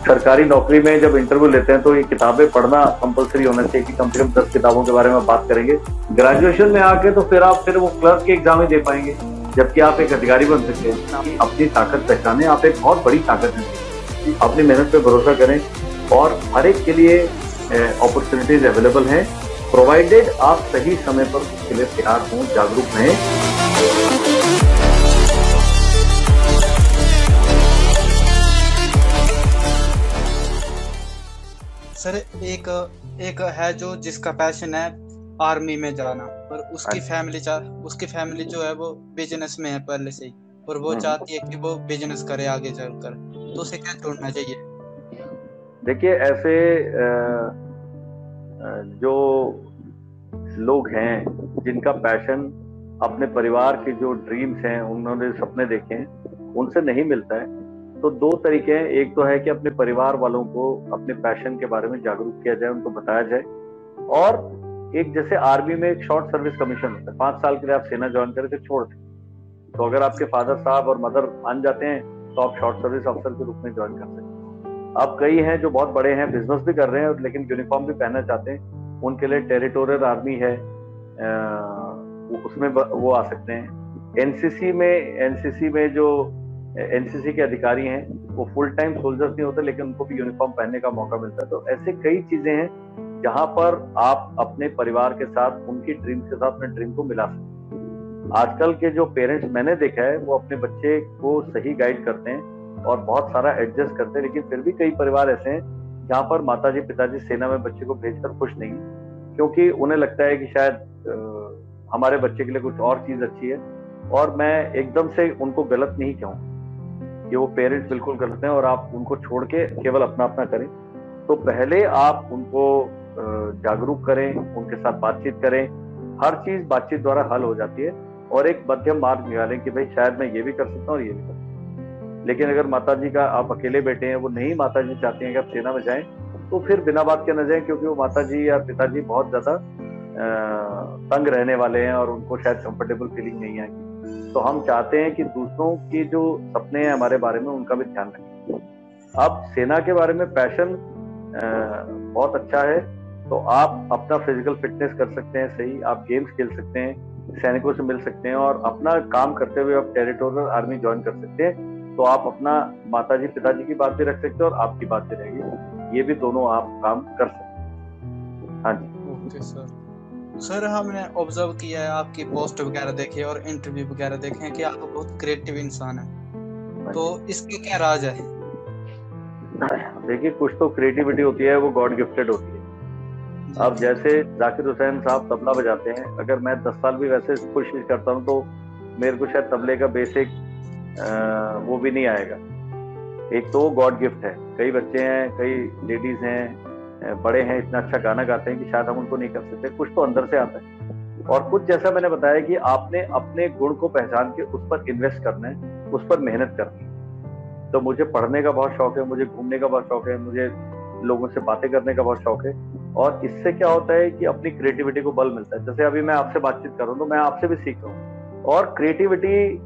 सरकारी नौकरी में जब इंटरव्यू लेते हैं तो ये किताबें पढ़ना कंपलसरी होना चाहिए कि कम से कम दस किताबों के बारे में बात करेंगे। ग्रेजुएशन में आके तो फिर आप फिर वो क्लर्क के एग्ज़ाम ही दे पाएँगे, जबकि आप एक अधिकारी बन सकते हैं। अपनी ताकत पहचाने, आप एक बहुत बड़ी ताकत है। अपनी मेहनत पे भरोसा करें और हर एक के लिए अपॉर्चुनिटीज़ अवेलेबल हैं प्रोवाइडेड आप सही समय पर उसके लिए तैयार हों, जागरूक रहें। सर एक एक है जो जिसका पैशन है आर्मी में जाना। पर उसकी फैमिली अच्छा। चाह उसकी फैमिली जो है वो बिज़नेस में है पहले से ही। और वो हम्म। चाहती है कि वो बिज़नेस करे आगे चलकर। तो उसे क्या छोड़ना चाहिए? देखिए ऐसे जो लोग हैं जिनका पैशन अपने परिवार के जो ड्रीम्स हैं उन्होंने सपने देखे हैं उनसे नहीं मिलता है। तो दो तरीके हैं। एक तो है कि अपने परिवार वालों को अपने पैशन के बारे में जागरूक किया जाए, उनको बताया जाए। और एक जैसे आर्मी में एक शॉर्ट सर्विस कमीशन होता है। पाँच साल के लिए आप सेना ज्वाइन करें तो छोड़ दें। तो अगर आपके फादर साहब और मदर मान जाते हैं तो आप शॉर्ट सर्विस ऑफिसर के रूप में ज्वाइन कर सकते हैं। अब कई हैं जो बहुत बड़े हैं, बिज़नेस भी कर रहे हैं, लेकिन यूनिफॉर्म भी पहनना चाहते हैं। उनके लिए टेरिटोरियल आर्मी है। उसमें वो आ सकते हैं। एनसीसी में एनसीसी में जो एनसीसी के अधिकारी हैं, वो फुल टाइम सोल्जर्स नहीं होते, लेकिन उनको भी यूनिफॉर्म पहनने का मौका मिलता है। तो ऐसे कई चीज़ें हैं, जहाँ पर आप अपने परिवार के साथ, उनकी ड्रीम के साथ, अपने ड्रीम को मिला सकते आजकल के जो पेरेंट्स मैंने देखा है, वो अपने बच्चे को सही गाइड करते हैं और बहुत सारा एडजस्ट करते हैं, लेकिन फिर भी कई परिवार ऐसे हैं, जहाँ पर माताजी, पिताजी सेना में बच्चे को भेजकर खुश नहीं क्योंकि उन्हें लगता है कि शायद हमारे बच्चे के लिए कुछ और चीज़ अच्छी है, और मैं एकदम से उनको गलत नहीं कहूँ। कि वो पेरेंट्स बिल्कुल गलत हैं और आप उनको छोड़ के केवल अपना अपना करें। तो पहले आप उनको जागरूक करें, उनके साथ बातचीत करें। हर चीज़ बातचीत द्वारा हल हो जाती है और एक मध्यम मार्ग निकालें कि भाई शायद मैं ये भी कर सकता हूँ और ये भी कर सकता हूँ। लेकिन अगर माता जी का आप अकेले बैठे हैं, वो नहीं माता जी चाहती हैं कि आप सेना में जाएँ तो फिर बिना बात के न जाएँ क्योंकि वो माता जी या पिताजी बहुत ज़्यादा तंग रहने वाले हैं और उनको शायद कंफर्टेबल फीलिंग नहीं आएगी। तो हम चाहते हैं कि दूसरों के जो सपने हैं हमारे बारे में, उनका भी ध्यान रखें। अब सेना के बारे में पैशन बहुत अच्छा है। तो आप अपना फ़िज़िकल फिटनेस कर सकते हैं, सही। आप गेम्स खेल सकते हैं, सैनिकों से मिल सकते हैं और अपना काम करते हुए आप टेरिटोरियल आर्मी ज्वाइन कर सकते हैं। तो आप अपना माताजी, पिताजी की बात भी रख सकते हैं और आपकी बात भी रहेगी। ये भी दोनों आप काम कर सकते हैं। हाँ जी। ओके सर सर हमने ऑब्ज़र्व किया है आपकी पोस्ट वगैरह देखे और इंटरव्यू वगैरह देखे हैं कि आप बहुत क्रिएटिव इंसान है। तो इसकी क्या राज है? देखिए कुछ तो क्रिएटिविटी होती है वो गॉड गिफ्टेड होती है। अब जैसे जाकिर हुसैन साहब तबला बजाते हैं अगर मैं दस साल भी वैसे कोशिश करता हूँ तो मेरे को शायद तबले का बेसिक वो भी नहीं आएगा। एक तो गॉड गिफ्ट है। कई बच्चे हैं कई लेडीज़ हैं बड़े हैं, इतना अच्छा गाना गाते हैं कि शायद हम उनको नहीं कर सकते। कुछ तो अंदर से आता है। और कुछ जैसा मैंने बताया कि आपने अपने गुण को पहचान के उस पर इन्वेस्ट करना है, उस पर मेहनत करनी है। तो मुझे पढ़ने का बहुत शौक है, मुझे घूमने का बहुत शौक है, मुझे लोगों से बातें करने का बहुत शौक है। और इससे क्या होता है कि अपनी क्रिएटिविटी को बल मिलता है। जैसे अभी मैं आपसे बातचीत कर रहा हूँ तो मैं आपसे भी सीख रहा हूँ। और क्रिएटिविटी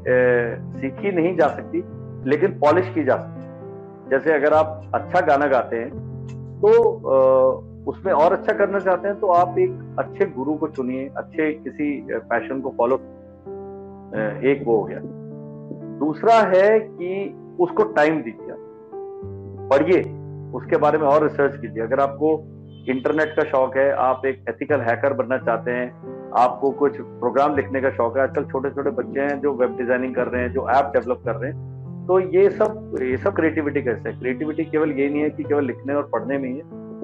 सीखी नहीं जा सकती, लेकिन पॉलिश की जा सकती जैसे अगर आप अच्छा गाना गाते हैं तो उसमें और अच्छा करना चाहते हैं तो आप एक अच्छे गुरु को चुनिए, अच्छे किसी पैशन को फॉलो एक वो हो गया। दूसरा है कि उसको टाइम दीजिए पढ़िए, उसके बारे में और रिसर्च कीजिए। अगर आपको इंटरनेट का शौक है, आप एक एथिकल हैकर बनना चाहते हैं, आपको कुछ प्रोग्राम लिखने का शौक है। आजकल छोटे छोटे बच्चे हैं जो वेब डिज़ाइनिंग कर रहे हैं, जो ऐप डेवलप कर रहे हैं। तो ये सब ये सब क्रिएटिविटी कैसे है? क्रिएटिविटी केवल ये नहीं है कि केवल लिखने और पढ़ने में ही है।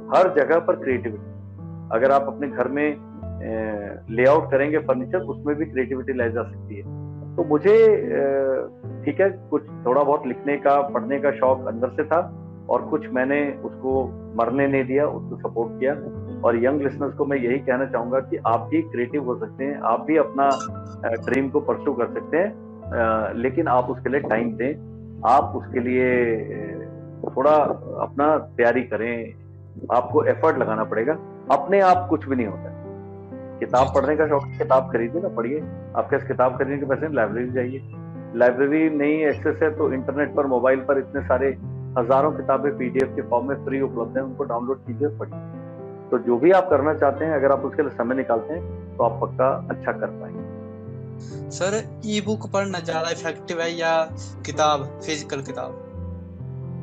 हर जगह पर क्रिएटिविटी अगर आप अपने घर में लेआउट करेंगे फर्नीचर उसमें भी क्रिएटिविटी लाई जा सकती है। तो मुझे ठीक है, कुछ थोड़ा बहुत लिखने का, पढ़ने का शौक अंदर से था और कुछ मैंने उसको मरने नहीं दिया, उसको सपोर्ट किया। और यंग लिसनर्स को मैं यही कहना चाहूँगा कि आप भी क्रिएटिव हो सकते हैं, आप भी अपना ड्रीम को परस्यू कर सकते हैं। लेकिन आप उसके लिए टाइम दें। आप उसके लिए थोड़ा अपना तैयारी करें। आपको एफर्ट लगाना पड़ेगा। अपने आप कुछ भी नहीं होता। किताब पढ़ने का शौक किताब खरीदिए ना, पढ़िए। आपके पास किताब खरीदने के पैसे लाइब्रेरी जाइए। लाइब्रेरी नहीं एक्सेस है तो इंटरनेट पर मोबाइल पर इतने सारे हज़ारों किताबें पीडीएफ के फॉर्म में फ्री उपलब्ध हैं, उनको डाउनलोड कीजिए पढ़िए। तो जो भी आप करना चाहते हैं, अगर आप उसके लिए समय निकालते हैं तो आप पक्का अच्छा कर पाएँगे। सर ई बुक पढ़ना ज़्यादा इफ़ेक्टिव है या किताब फ़िज़िकल किताब?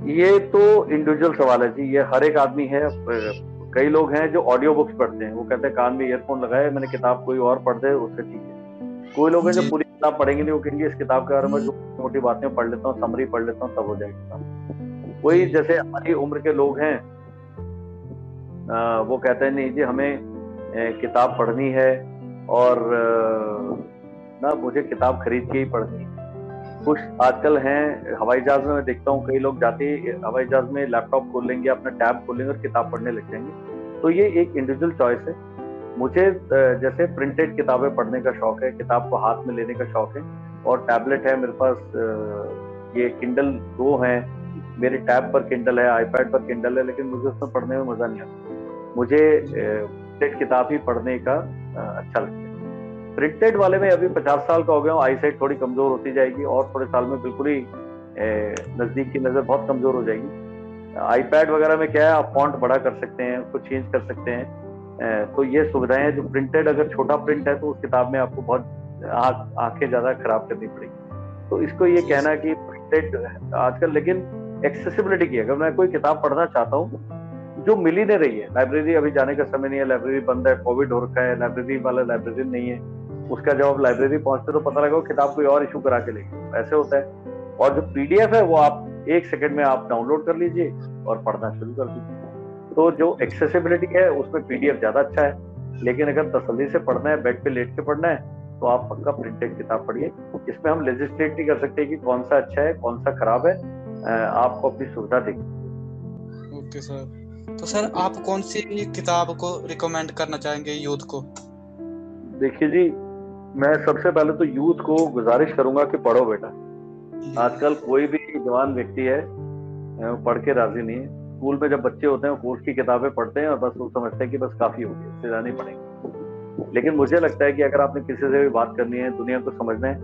ये तो इंडिविजुअल सवाल है जी। ये हर एक आदमी है कई लोग हैं जो ऑडियो बुक्स पढ़ते हैं। वो कहते हैं कान में ईयरफोन लगाए मैंने किताब कोई और पढ़ दे उससे ठीक है। कोई लोग हैं जो पूरी किताब पढ़ेंगे नहीं वो कहेंगे इस किताब के बारे में जो मोटी बातें पढ़ लेता हूँ समरी पढ़ लेता हूँ तब हो जाएगी किताब। कोई जैसे हमारी उम्र के लोग हैं वो कहते हैं नहीं जी हमें किताब पढ़नी है और ना मुझे किताब खरीद के ही पढ़नी कुछ आजकल हैं, हवाई जहाज़ में मैं देखता हूँ, कई लोग जाते हवाई जहाज़ में लैपटॉप खोल लेंगे, अपना टैब खोल लेंगे और किताब पढ़ने लग जाएँगे। तो ये एक इंडिविजुअल चॉइस है। मुझे जैसे प्रिंटेड किताबें पढ़ने का शौक है, किताब को हाथ में लेने का शौक है, और टैबलेट है, मेरे पास ये किंडल दो हैं। मेरे टैब पर किंडल है आईपैड पर किंडल है, लेकिन मुझे उसमें पढ़ने में मज़ा नहीं आता। मुझे प्रिंटेड किताब ही पढ़ने का अच्छा लगता है। प्रिंटेड वाले में अभी पचास साल का हो गया हूँ। आई साइड थोड़ी कमज़ोर होती जाएगी और थोड़े साल में बिल्कुल ही नज़दीक की नज़र बहुत कमज़ोर हो जाएगी। आईपैड वगैरह में क्या है, आप फॉन्ट बड़ा कर सकते हैं, उसको चेंज कर सकते हैं। तो ये सुविधाएँ जो प्रिंटेड अगर छोटा प्रिंट है तो उस किताब में आपको बहुत आँखें ज़्यादा खराब करनी पड़ेगी। तो इसको ये कहना कि प्रिंटेड आजकल लेकिन एक्सेसिबिलिटी की अगर मैं कोई किताब पढ़ना चाहता हूँ, जो मिल नहीं रही है। लाइब्रेरी अभी जाने का समय नहीं है लाइब्रेरी बंद है कोविड हो रखा है लाइब्रेरी वाला लाइब्रेरी नहीं है। उसका जब आप लाइब्रेरी पहुँचते तो पता लगा किताब कोई और इशू करा के लेंगे ऐसे होता है। और जो पीडीएफ है वो आप एक सेकंड में आप डाउनलोड कर लीजिए और पढ़ना शुरू कर दीजिए। तो जो एक्सेसिबिलिटी है उसमें पीडीएफ ज़्यादा अच्छा है। लेकिन अगर तसली से पढ़ना है बेड पे लेट के पढ़ना है तो आप पक्का प्रिंटेड किताब पढ़िए। इसमें हम लेजिस्लेट नहीं कर सकते कि कौन सा अच्छा है कौन सा खराब है। आपको अपनी सुविधा देखिए ओके सर। तो सर आप कौन सी किताब को रिकमेंड करना चाहेंगे यूथ को? देखिए जी मैं सबसे पहले तो यूथ को गुजारिश करूँगा कि पढ़ो बेटा। आजकल कोई भी जवान व्यक्ति है पढ़ के राज़ी नहीं है। स्कूल में जब बच्चे होते हैं कोर्स की किताबें पढ़ते हैं और बस वो समझते हैं कि बस काफ़ी हो गया इससे जानी पड़ेगी। लेकिन मुझे लगता है कि अगर आपने किसी से भी बात करनी है दुनिया को समझना है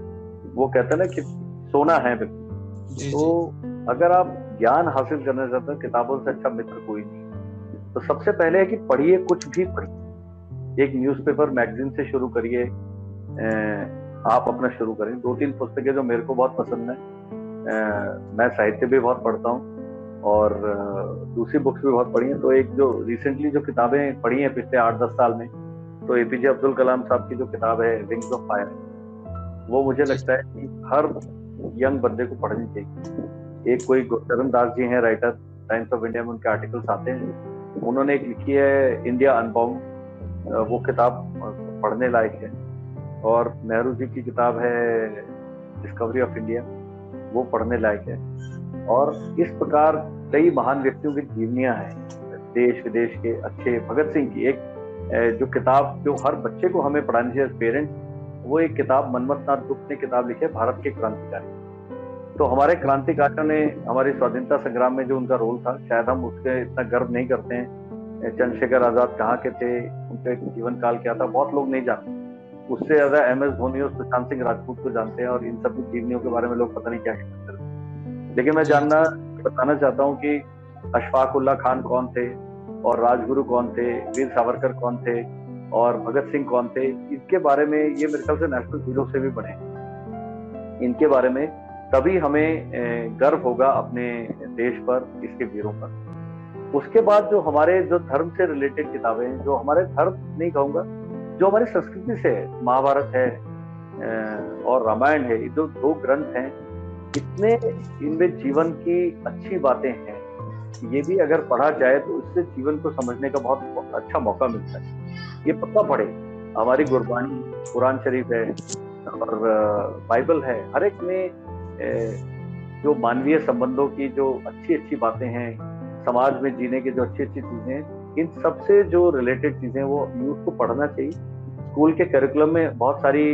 वो कहते हैं ना कि सोना है बिल्कुल। तो अगर आप ज्ञान हासिल करना चाहते हैं किताबों से अच्छा मित्र कोई नहीं तो सबसे पहले है कि पढ़िए कुछ भी पढ़िए। एक न्यूज़पेपर मैगजीन से शुरू करिए आप अपना शुरू करें। दो तीन पुस्तकें जो मेरे को बहुत पसंद है। मैं साहित्य भी बहुत पढ़ता हूँ और दूसरी बुक्स भी बहुत पढ़ी हैं। तो एक जो रिसेंटली जो किताबें पढ़ी हैं पिछले आठ दस साल में तो एपीजे अब्दुल कलाम साहब की जो किताब है विंग्स ऑफ़ फायर वो मुझे लगता है कि हर यंग बंदे को पढ़नी चाहिए। एक कोई चरण दास जी हैं राइटर टाइम्स ऑफ़ इंडिया में उनके आर्टिकल्स आते हैं। उन्होंने एक लिखी है इंडिया अनबाउंड वो किताब पढ़ने लायक है। और नेहरू जी की किताब है डिस्कवरी ऑफ़ इंडिया वो पढ़ने लायक है। और इस प्रकार कई महान व्यक्तियों की जीवनियाँ हैं, देश, विदेश के अच्छे भगत सिंह की। एक जो किताब जो हर बच्चे को हमें पढ़ानी चाहिए पेरेंट्स वो एक किताब मनमत नाथ गुप्त ने किताब लिखी है, भारत के क्रांतिकारी। तो हमारे क्रांतिकारियों ने हमारी स्वाधीनता संग्राम में जो उनका रोल था, शायद हम उसके इतना गर्व नहीं करते हैं। चंद्रशेखर आज़ाद कहाँ के थे? उनका जीवन काल क्या था? बहुत लोग नहीं जानते। उससे ज़्यादा एम एस धोनी और सुशांत सिंह राजपूत को जानते हैं और इन सब जीवनियों के बारे में लोग पता नहीं क्या कहते हैं। लेकिन मैं जानना बताना चाहता हूँ कि अशफाक उल्ला खान कौन थे और राजगुरु कौन थे वीर सावरकर कौन थे और भगत सिंह कौन थे इसके बारे में ये मेरे ख्याल से नेशनल हीरो से भी बने इनके बारे में तभी हमें गर्व होगा अपने देश पर इसके वीरों पर। उसके बाद जो हमारे जो धर्म से रिलेटेड किताबें हैं जो हमारे धर्म नहीं कहूँगा जो हमारी संस्कृति से है महाभारत है और रामायण है, ये जो दो ग्रंथ हैं इतने इनमें जीवन की अच्छी बातें हैं, ये भी अगर पढ़ा जाए तो इससे जीवन को समझने का बहुत अच्छा मौका मिलता है। ये पक्का पढ़े। हमारी गुरबानी कुरान शरीफ है, और बाइबल है, हर एक में जो मानवीय संबंधों की जो अच्छी अच्छी बातें हैं, समाज में जीने की जो अच्छी अच्छी चीज़ें हैं इन सबसे जो रिलेटेड चीज़ें वो यूथ को पढ़ना चाहिए। स्कूल के करिकुलम में बहुत सारी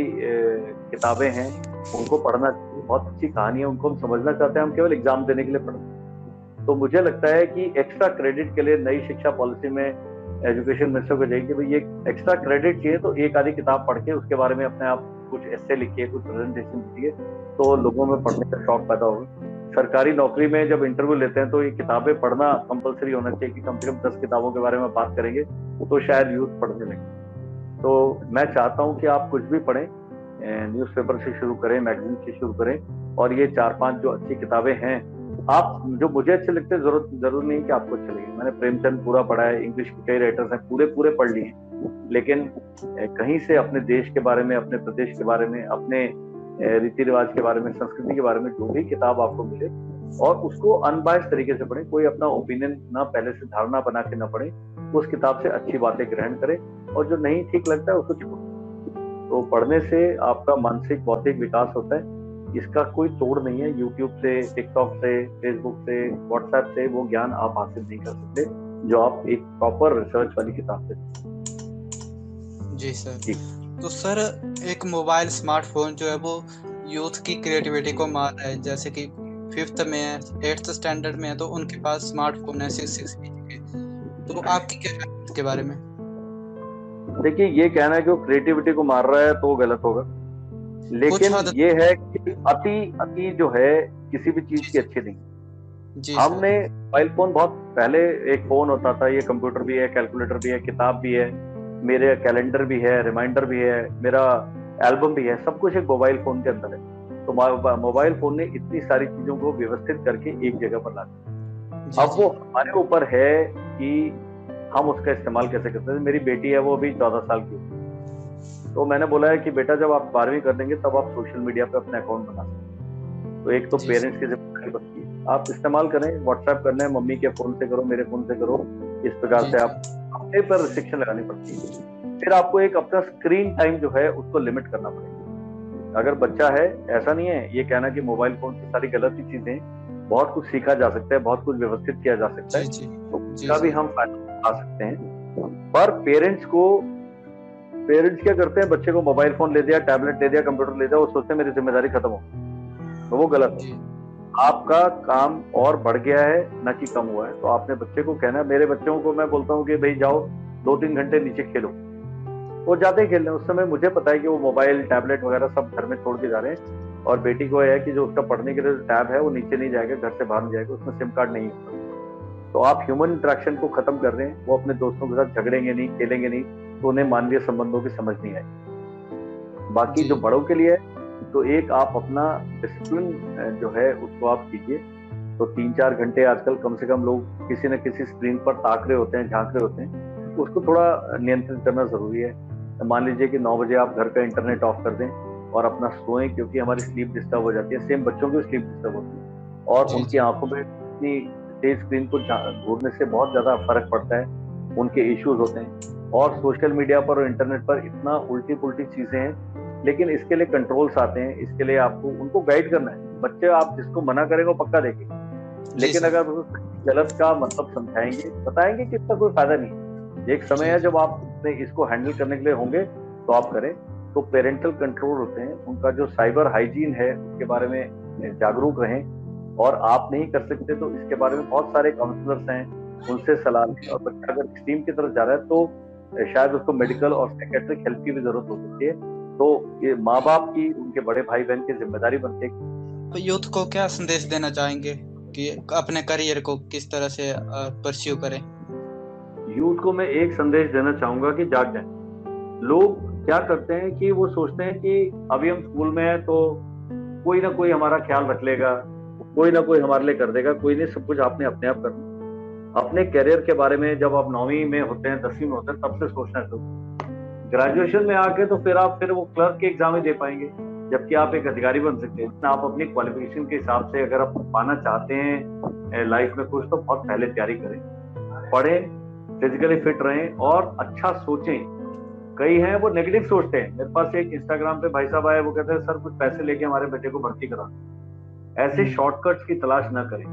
किताबें हैं, उनको पढ़ना चाहिए। बहुत अच्छी कहानी है उनको हम समझना चाहते हैं। हम केवल एग्ज़ाम देने के लिए पढ़ते तो मुझे लगता है कि एक्स्ट्रा क्रेडिट के लिए नई शिक्षा पॉलिसी में एजुकेशन मिनिस्टर को जाएगी। भाई, ये एक्स्ट्रा क्रेडिट चाहिए तो एक आधी किताब पढ़ के उसके बारे में अपने आप कुछ ऐसे लिखिए, कुछ प्रेजेंटेशन दीजिए तो लोगों में पढ़ने का शौक पैदा होगा। सरकारी नौकरी में जब इंटरव्यू लेते हैं तो ये किताबें पढ़ना कंपलसरी होना चाहिए कि कम से कम दस किताबों के बारे में बात करेंगे तो शायद यूथ पढ़ने लगे तो मैं चाहता हूँ कि आप कुछ भी पढ़ें न्यूज़पेपर से शुरू करें मैगजीन से शुरू करें, और ये चार पाँच जो अच्छी किताबें हैं, आप, जो मुझे अच्छे लगते हैं, ज़रूरत, ज़रूर नहीं कि आपको अच्छे लगे। मैंने प्रेमचंद पूरा पढ़ा है इंग्लिश के कई राइटर्स हैं पूरे पूरे पढ़ लिए लेकिन कहीं से अपने देश के बारे में, अपने प्रदेश के बारे में, अपने रीति रिवाज के बारे में संस्कृति के बारे में जो भी किताब आपको मिले और उसको अनबायस तरीके से पढ़े कोई अपना ओपिनियन ना पहले से धारणा बना के ना पढ़े उस किताब से अच्छी बातें ग्रहण करें और जो नहीं ठीक लगता है उसको छोड़ तो पढ़ने से आपका मानसिक बौद्धिक विकास होता है इसका कोई तोड़ नहीं है यूट्यूब से टिकटॉक से फेसबुक से व्हाट्सएप से वो ज्ञान आप हासिल नहीं कर सकते जो आप एक प्रॉपर रिसर्च वाली किताब से। जी सर जी। तो सर एक मोबाइल स्मार्टफ़ोन जो है वो यूथ की क्रिएटिविटी को मार रहा है। जैसे कि फिफ्थ में है एट्थ स्टैंडर्ड में है तो उनके पास स्मार्टफ़ोन है सिक्स सिक्स के तो आपकी क्या राय इसके बारे में? देखिए ये कहना है कि वो क्रिएटिविटी को मार रहा है तो गलत होगा। लेकिन ये है कि अति अति जो है किसी भी चीज़ की अच्छी नहीं। हमने मोबाइल फ़ोन बहुत पहले एक फ़ोन होता था ये कंप्यूटर भी है कैलकुलेटर भी है किताब भी है। मेरे कैलेंडर भी है रिमाइंडर भी है मेरा एल्बम भी है सब कुछ एक मोबाइल फ़ोन के अंदर है। तो मोबाइल फ़ोन ने इतनी सारी चीज़ों को व्यवस्थित करके एक जगह पर ला दिया। अब वो हमारे ऊपर है कि हम उसका इस्तेमाल कैसे करते हैं। मेरी बेटी है वो अभी चौदह साल की तो मैंने बोला है कि बेटा जब आप बारहवीं कर देंगे तब आप सोशल मीडिया पर अपना अकाउंट बना सकते तो एक तो पेरेंट्स की ज़िम्मेदारी बनती है। आप इस्तेमाल करें व्हाट्सएप करना है मम्मी के फ़ोन से करो मेरे फ़ोन से करो इस प्रकार से आप अपने पर रिस्ट्रिक्शन लगानी पड़ती है। फिर आपको एक अपना स्क्रीन टाइम जो है उसको लिमिट करना पड़ेगा। अगर बच्चा है ऐसा नहीं है ये कहना कि मोबाइल फ़ोन की सारी गलत ही चीज़ें बहुत कुछ सीखा जा सकता है बहुत कुछ व्यवस्थित किया जा सकता है तो उसका भी हम फ़ायदा उठा सकते हैं। पर पेरेंट्स को पेरेंट्स क्या करते हैं बच्चे को मोबाइल फ़ोन ले दिया टैबलेट ले दिया कंप्यूटर ले दिया वो सोचते हैं मेरी ज़िम्मेदारी खत्म हो तो वो गलत है। आपका काम और बढ़ गया है न कि कम हुआ है। तो आपने बच्चे को कहना है मेरे बच्चों को मैं बोलता हूँ कि भाई जाओ दो तीन घंटे नीचे खेलो। वो जाते खेल खेलने उस समय मुझे पता है कि वो मोबाइल टैबलेट वगैरह सब घर में छोड़ के जा रहे हैं। और बेटी को यह है कि जो उसका पढ़ने के लिए जो टैब है वो नीचे नहीं जाएगा घर से बाहर नहीं जाएगा उसमें सिम कार्ड नहीं होगा। तो आप ह्यूमन इंट्रैक्शन को खत्म कर रहे हैं। वो अपने दोस्तों के साथ झगड़ेंगे नहीं खेलेंगे नहीं तो उन्हें मानवीय संबंधों की समझ नहीं आएगी बाकी जो। बड़ों के लिए तो एक आप अपना डिसिप्लिन जो है उसको आप कीजिए। तो तीन चार घंटे आजकल कम से कम लोग किसी न किसी स्क्रीन पर ताक रहे होते हैं झाँक रहे होते हैं। उसको थोड़ा नियंत्रित करना ज़रूरी है। तो मान लीजिए कि नौ बजे आप घर का इंटरनेट ऑफ़ कर दें और अपना सोएँ क्योंकि हमारी स्लीप डिस्टर्ब हो जाती है। सेम बच्चों की स्लीप डिस्टर्ब होती है। और उनकी आँखों में इतनी तेज स्क्रीन को घूरने से बहुत ज़्यादा फ़र्क पड़ता है। उनके इश्यूज़ होते हैं। और सोशल मीडिया पर और इंटरनेट पर इतना उल्टी पुल्टी चीज़ें हैं लेकिन इसके लिए कंट्रोल्स आते हैं इसके लिए आपको उनको गाइड करना है। बच्चे आप जिसको मना करेंगे पक्का देखेंगे। लेकिन अगर गलत का मतलब समझाएँगे बताएँगे कि इसका कोई फ़ायदा नहीं एक समय है जब आप इसको हैंडल करने के लिए होंगे तो आप करें। तो पेरेंटल कंट्रोल होते हैं। उनका जो साइबर हाइजीन है उसके बारे में जागरूक रहें। और आप नहीं कर सकते तो इसके बारे में बहुत सारे काउंसलर्स हैं उनसे सलाह लें। और बच्चा अगर स्ट्रीम की तरफ़ जा रहा है तो शायद उसको मेडिकल और साइकेट्रिक हेल्प की भी ज़रूरत हो सकती है। तो ये माँ बाप की उनके बड़े भाई बहन की ज़िम्मेदारी बनती है। तो यूथ को क्या संदेश देना चाहेंगे कि अपने करियर को किस तरह से परस्यू करें? यूथ को मैं एक संदेश देना चाहूँगा कि जाग जाए। लोग क्या करते हैं कि वो सोचते हैं कि अभी हम स्कूल में हैं तो कोई ना कोई हमारा ख्याल रख लेगा कोई ना कोई हमारे लिए कर देगा कोई नहीं सब कुछ आपने अपने आप करना। अपने करियर के बारे में जब आप नौवीं में होते हैं दसवीं में होते हैं तब से सोचना शुरू। ग्रेजुएशन में आके तो फिर आप फिर वो क्लर्क के एग्ज़ाम ही दे पाएँगे जबकि आप एक अधिकारी बन सकते हैं। आप अपनी क्वालिफिकेशन के हिसाब से अगर आप पाना चाहते हैं लाइफ में कुछ तो बहुत पहले तैयारी करें। पढ़ें फिजिकली फिट रहें और अच्छा सोचें। कई हैं वो नेगेटिव सोचते हैं। मेरे पास एक इंस्टाग्राम पे भाई साहब आए वो कहते हैं सर कुछ पैसे लेके हमारे बेटे को भर्ती करा। ऐसे शॉर्टकट्स हम्म। की तलाश ना करें।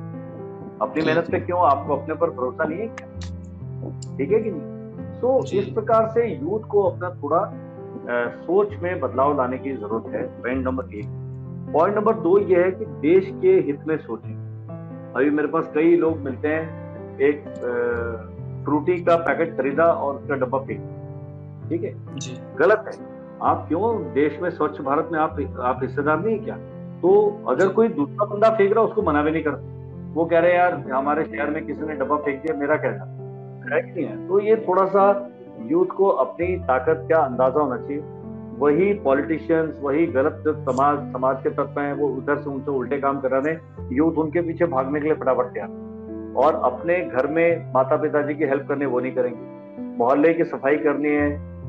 अपनी मेहनत पे क्यों? आपको अपने पर भरोसा नहीं है ठीक है कि नहीं? तो इस प्रकार से यूथ को अपना थोड़ा आ, सोच में बदलाव लाने की ज़रूरत है। पॉइंट नंबर एक। पॉइंट नंबर दो ये है कि देश के हित में सोचें। अभी मेरे पास कई लोग मिलते हैं एक फ्रूटी का पैकेट खरीदा और उसका डब्बा फेंक ठीक है? गलत है। आप क्यों? देश में स्वच्छ भारत में आप आप हिस्सेदार नहीं है क्या? तो अगर कोई दूसरा बंदा फेंक रहा है उसको मना भी नहीं करता। वो कह रहे हैं यार हमारे शहर में किसी ने डब्बा फेंक दिया मेरा है नहीं है। तो ये थोड़ा सा यूथ को अपनी ताकत का अंदाज़ा होना चाहिए। वही पॉलिटिशियंस वही गलत समाज समाज के तत्व हैं वो उधर से उनसे उल्टे काम करा रहे यूथ उनके पीछे भागने के लिए फटाफट तैयार। और अपने घर में माता पिताजी की हेल्प करने वो नहीं करेंगे। मोहल्ले की सफ़ाई करनी है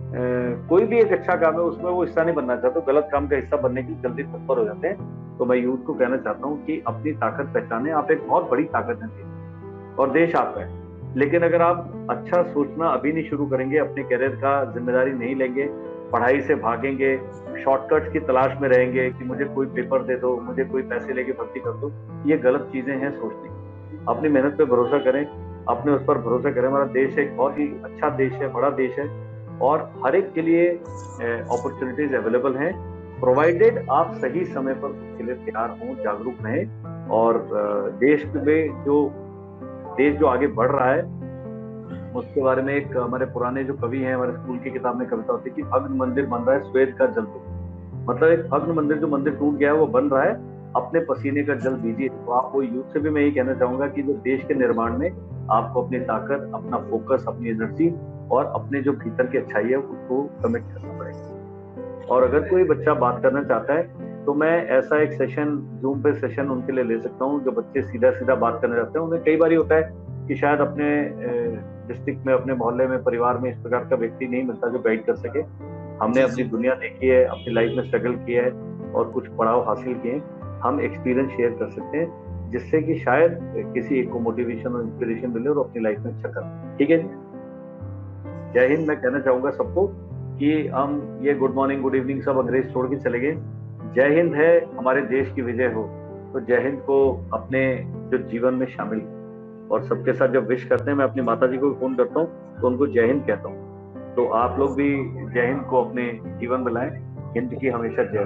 ए, कोई भी एक अच्छा काम है उसमें वो हिस्सा नहीं बनना चाहते गलत काम का हिस्सा बनने की जल्दी तत्पर हो जाते हैं। तो मैं यूथ को कहना चाहता हूँ कि अपनी ताकत पहचाने। आप एक बहुत बड़ी ताकत है। और देश आपका है। लेकिन अगर आप अच्छा सोचना अभी नहीं शुरू करेंगे, अपने करियर का ज़िम्मेदारी नहीं लेंगे, पढ़ाई से भागेंगे शॉर्टकट्स की तलाश में रहेंगे कि मुझे कोई पेपर दे दो, मुझे कोई पैसे लेके भर्ती कर दो, ये गलत चीज़ें हैं सोचने की। अपनी मेहनत पे भरोसा करें, अपने उस पर भरोसा करें। हमारा देश एक बहुत ही अच्छा देश है, बड़ा देश है और हर एक के लिए अपॉर्चुनिटीज़ अवेलेबल हैं प्रोवाइडेड आप सही समय पर उसके लिए तैयार हों, जागरूक रहें और देश में जो देश जो आगे बढ़ रहा है, उसके बारे में एक हमारे पुराने जो कवि हैं, हमारे स्कूल की किताब में कविता होती है कि भग्न मंदिर बन रहा है श्वेत का जल दो मतलब एक भग्न मंदिर जो मंदिर टूट गया है, वो बन रहा है, अपने पसीने का जल दीजिए। तो आपको यूथ से भी मैं यही कहना चाहूँगा कि जो देश के निर्माण में आपको अपनी ताकत, अपना फोकस अपनी एनर्जी और अपने जो भीतर की अच्छाई है, उसको कमिट करना पड़ेगा। और अगर कोई बच्चा बात करना चाहता है तो मैं ऐसा एक सेशन जूम पे सेशन उनके लिए ले सकता हूँ, जो बच्चे सीधा सीधा बात करने जाते हैं। उन्हें कई बार होता है कि शायद अपने डिस्ट्रिक्ट में, अपने मोहल्ले में, परिवार में इस प्रकार का व्यक्ति नहीं मिलता जो गाइड कर सके। हमने अपनी दुनिया देखी है, अपनी लाइफ में स्ट्रगल किया है और कुछ पड़ाव हासिल किए हम एक्सपीरियंस शेयर कर सकते हैं, जिससे कि शायद किसी एक को मोटिवेशन और इंस्पिरेशन मिले और अपनी लाइफ में अच्छा कर। ठीक है जय हिंद, मैं कहना चाहूँगा सबको कि हम ये गुड मॉर्निंग गुड इवनिंग सब अंग्रेज़ छोड़ के चले गए। जय हिंद है, हमारे देश की विजय हो तो जय हिंद को अपने जो जीवन में शामिल और सबके साथ जब विश करते हैं, मैं अपनी माता जी को फ़ोन करता हूँ तो उनको जय हिंद कहता हूँ। तो आप लोग भी जय हिंद को अपने जीवन में लाएँ, हिंद की हमेशा जय